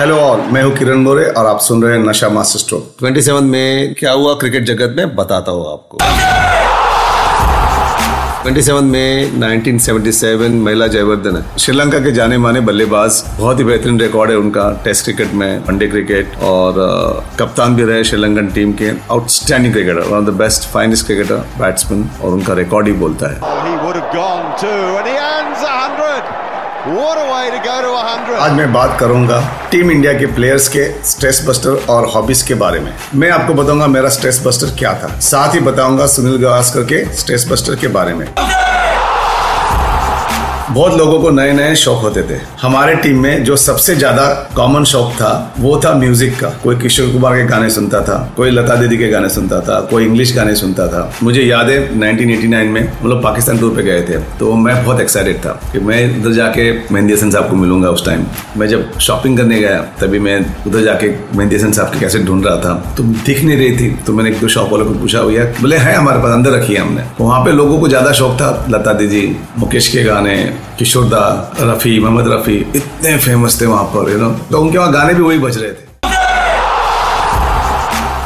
Hello all मैं हूँ किरण मोरे और आप सुन रहे हैं नशा मास्टर स्ट्रोक। 27 में क्या हुआ क्रिकेट जगत में बताता हूँ आपको। 27 में 1977 महिला जयवर्धन है। श्रीलंका के जाने माने बल्लेबाज बहुत ही बेहतरीन रिकॉर्ड है उनका टेस्ट क्रिकेट में वनडे क्रिकेट और कप्तान भी रहे श्रीलंकन टीम के outstanding cricketer one of the best finest cricketer batsman और उनका रिकॉर्ड ही बोलता है। He would have gone too, and he earns 100. What a way to go to 100. आज मैं बात करूँगा टीम इंडिया के प्लेयर्स के स्ट्रेस बस्टर और हॉबीज के बारे में मैं आपको बताऊँगा मेरा स्ट्रेस बस्टर क्या था साथ ही बताऊँगा सुनील गावस्कर के स्ट्रेस बस्टर के बारे में बहुत लोगों को नए नए शौक होते थे। हमारे टीम में जो सबसे ज़्यादा कॉमन शौक था, वो था म्यूज़िक का। कोई किशोर कुमार के गाने सुनता था, कोई लता दीदी के गाने सुनता था, कोई इंग्लिश गाने सुनता था। मुझे याद है 1989 में हम लोग पाकिस्तान टूर पे गए थे। तो मैं बहुत एक्साइटेड था कि मैं उधर जाके मेहंदी हसन साहब को मिलूँगा उस टाइम मैं जब शॉपिंग करने गया, तभी मैं उधर जाके मेहंदी हसन साहब की कैसे ढूंढ रहा था। तो दिख नहीं रही थी। तो मैंने एक दो शॉप वालों को पूछा, भैया, बोले, है हमारे पास, अंदर रखी है हमने। वहाँ पे लोगों को ज़्यादा शौक था, लता दीदी, मुकेश के गाने किशोर दा, रफी, मोहम्मद रफी, इतने फ़ेमस थे वहाँ पर यू नो तो उनके वहाँ गाने भी वही बज रहे थे।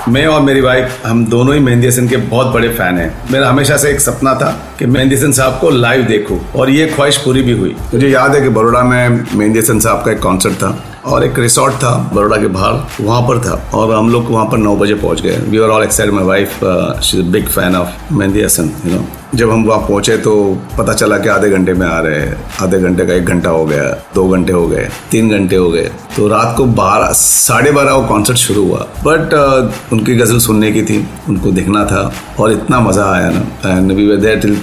मैं और मेरी वाइफ हम दोनों ही मेहंदी हसन के बहुत बड़े फ़ैन हैं। मेरा हमेशा से एक सपना था कि मेहंदी हसन साहब को लाइव देखूँ, और ये ख्वाहिश पूरी भी हुई। मुझे याद है कि बड़ोड़ा में मेहंदी हसन साहब का एक कॉन्सर्ट था? और एक रिसोर्ट था बड़ोड़ा के बाहर, वहाँ पर था। और हम लोग वहाँ पर नौ बजे पहुँच गए। We are all excited my wife she is big fan of Mehdi Hassan you know जब हम वहाँ पहुँचे तो पता चला कि आधे घंटे में आ रहे हैं। आधे घंटे का एक घंटा हो गया, दो घंटे हो गए, तीन घंटे हो गए। तो रात को बारह, साढ़े बारह वो कॉन्सर्ट शुरू हुआ। बट उनकी गज़ल सुनने की थी, उनको देखना था। और इतना मज़ा आया ना and we were there till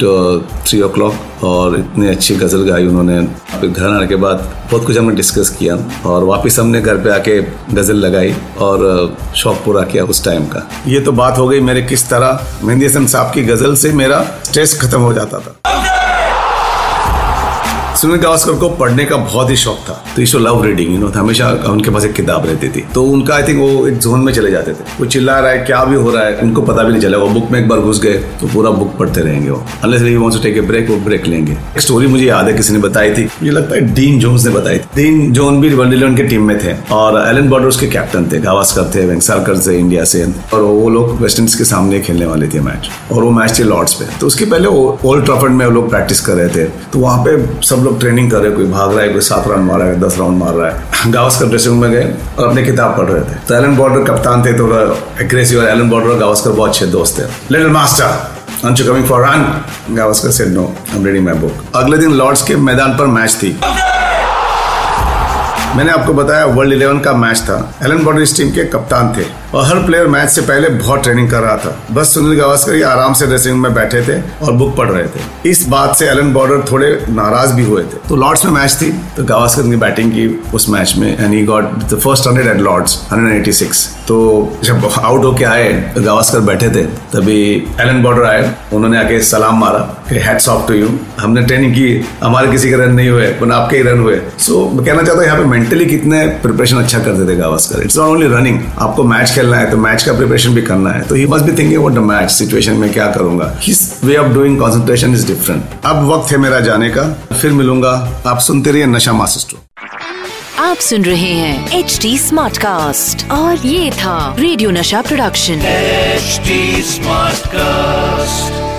three o'clock और इतनी अच्छी गज़ल गाई उन्होंने। घर आने के बाद बहुत कुछ हमने डिस्कस किया और वापस हमने घर पे आके गज़ल लगाई और शौक पूरा किया उस टाइम का। ये तो बात हो गई मेरे किस तरह। मेहंदी हसन साहब की गज़ल से मेरा स्ट्रेस खत्म हो जाता था। सुनील गावस्कर को पढ़ने का बहुत ही शौक था। तो इसो लव रीडिंग यू नो हमेशा उनके पास एक किताब रहती थी। तो उनका आई थिंक वो एक जोन में चले जाते थे। वो चिल्ला रहा है, क्या भी हो रहा है? उनको पता भी नहीं चला। वो बुक में एक बार घुस गए तो पूरा बुक पढ़ते रहेंगे वो। Wants to take a break वो ब्रेक लेंगे। एक स्टोरी मुझे याद है, किसी ने बताई थी। मुझे लगता है डीन जोन्स ने बताई थी। डीन जोन भी इलेवन के टीम में थे। और एलन बॉर्डर उसके कैप्टन थे, गावस्कर थे, वेंगसरकर थे इंडिया से। और वो लोग वेस्ट इंडीज के सामने खेलने वाले थे मैच और वो मैच थे लॉर्ड्स पे। तो उसके पहले ओल्ड ट्रॉफर्ड में वो लोग प्रैक्टिस कर रहे थे। तो वहाँ पे सब लोग ट्रेनिंग कर रहे कोई भाग रहा है, कोई सात राउंड मार रहा है, दस राउंड मार रहा है गावस्कर ड्रेसिंग में गए और अपनी किताब पढ़ रहे थे तो एलन बॉर्डर कप्तान थे थोड़ा एग्रेसिव और एलन बॉर्डर गावस्कर बहुत अच्छे दोस्त थे little master you coming for a run? Gavaskar said, no. I'm reading my book. अगले दिन लॉर्ड्स के मैदान पर मैच थी मैंने आपको बताया वर्ल्ड इलेवन का मैच था एलन बॉर्डर इस टीम के कप्तान थे और हर प्लेयर मैच से पहले बहुत ट्रेनिंग कर रहा था। बस सुनील गावस्कर ही आराम से ड्रेसिंग में बैठे थे और बुक पढ़ रहे थे। इस बात से एलन बॉर्डर थोड़े नाराज़ भी हुए थे। तो लॉर्ड्स में मैच थी तो गावस्कर ने बैटिंग की उस मैच में and he got the first hundred at Lord's 186 तो जब आउट होके आए तो गावस्कर बैठे थे, तभी एलन बॉर्डर आए, उन्होंने आके सलाम मारा, कि ऑफ़ टू यू हमने ट्रेनिंग की, हमारे किसी के रन नहीं हुए पर आपके ही रन हुए। सो मैं कहना चाहता हूँ, यहाँ पे मेंटली कितने प्रिपरेशन अच्छा करते थे Gavaskar. It's not only running आपको मैच खेलना है तो मैच का प्रिपरेशन भी करना है। तो he must be thinking about the match situation में क्या करूँगा। His way of doing concentration is different अब वक्त है मेरा जाने का। फिर मिलूँगा। आप सुनते रहिए नशा मास्टर आप सुन रहे हैं एच डी स्मार्ट कास्ट और ये था रेडियो नशा प्रोडक्शन एचडी स्मार्ट Smartcast.